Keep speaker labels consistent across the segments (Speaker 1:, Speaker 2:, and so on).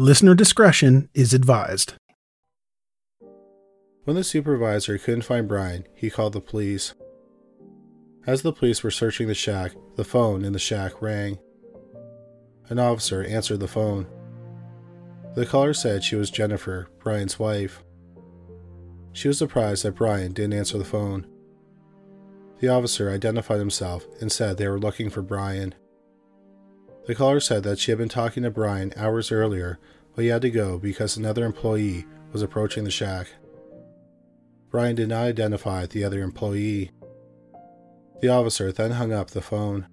Speaker 1: Listener discretion is advised.
Speaker 2: When the supervisor couldn't find Bryan, he called the police. As the police were searching the shack, the phone in the shack rang. An officer answered the phone. The caller said she was Jennifer, Bryan's wife. She was surprised that Bryan didn't answer the phone. The officer identified himself and said they were looking for Bryan. The caller said that she had been talking to Bryan hours earlier, but he had to go because another employee was approaching the shack. Bryan did not identify the other employee. The officer then hung up the phone.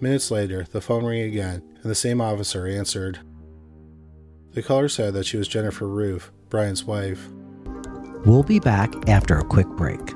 Speaker 2: Minutes later, the phone rang again, and the same officer answered. The caller said that she was Jennifer Ruff, Bryan's wife.
Speaker 3: We'll be back after a quick break.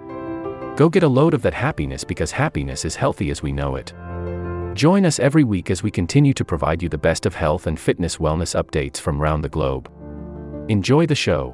Speaker 4: Go get a load of that happiness because happiness is healthy as we know it. Join us every week as we continue to provide you the best of health and fitness wellness updates from around the globe. Enjoy the show.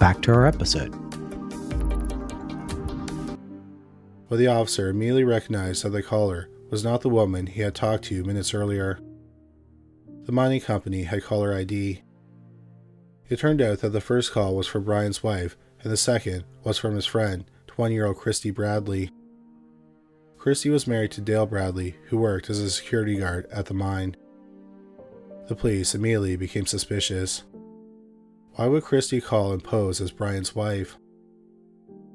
Speaker 3: Back to our episode.
Speaker 2: But the officer immediately recognized that the caller was not the woman he had talked to minutes earlier. The mining company had caller ID. It turned out that the first call was for Bryan's wife, and the second was from his friend, 20 year old Christy Bradley. Christy was married to Dale Bradley, who worked as a security guard at the mine. The police immediately became suspicious. Why would Christy call and pose as Bryan's wife?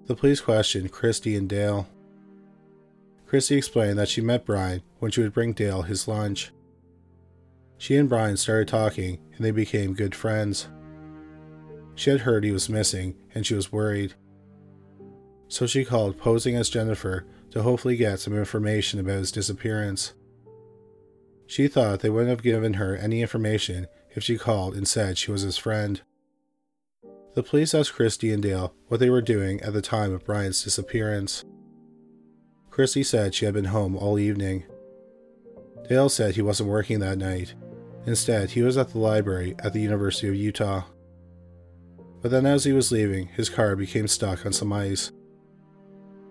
Speaker 2: The police questioned Christy and Dale. Christy explained that she met Bryan when she would bring Dale his lunch. She and Bryan started talking and they became good friends. She had heard he was missing and she was worried. So she called posing as Jennifer to hopefully get some information about his disappearance. She thought they wouldn't have given her any information if she called and said she was his friend. The police asked Christy and Dale what they were doing at the time of Bryan's disappearance. Christy said she had been home all evening. Dale said he wasn't working that night, Instead, he was at the library at the University of Utah. But then, as he was leaving, his car became stuck on some ice.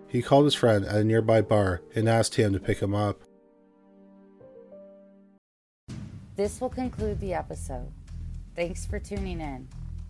Speaker 2: He called his friend at a nearby bar and asked him to pick him up.
Speaker 5: This will conclude the episode. Thanks for tuning in.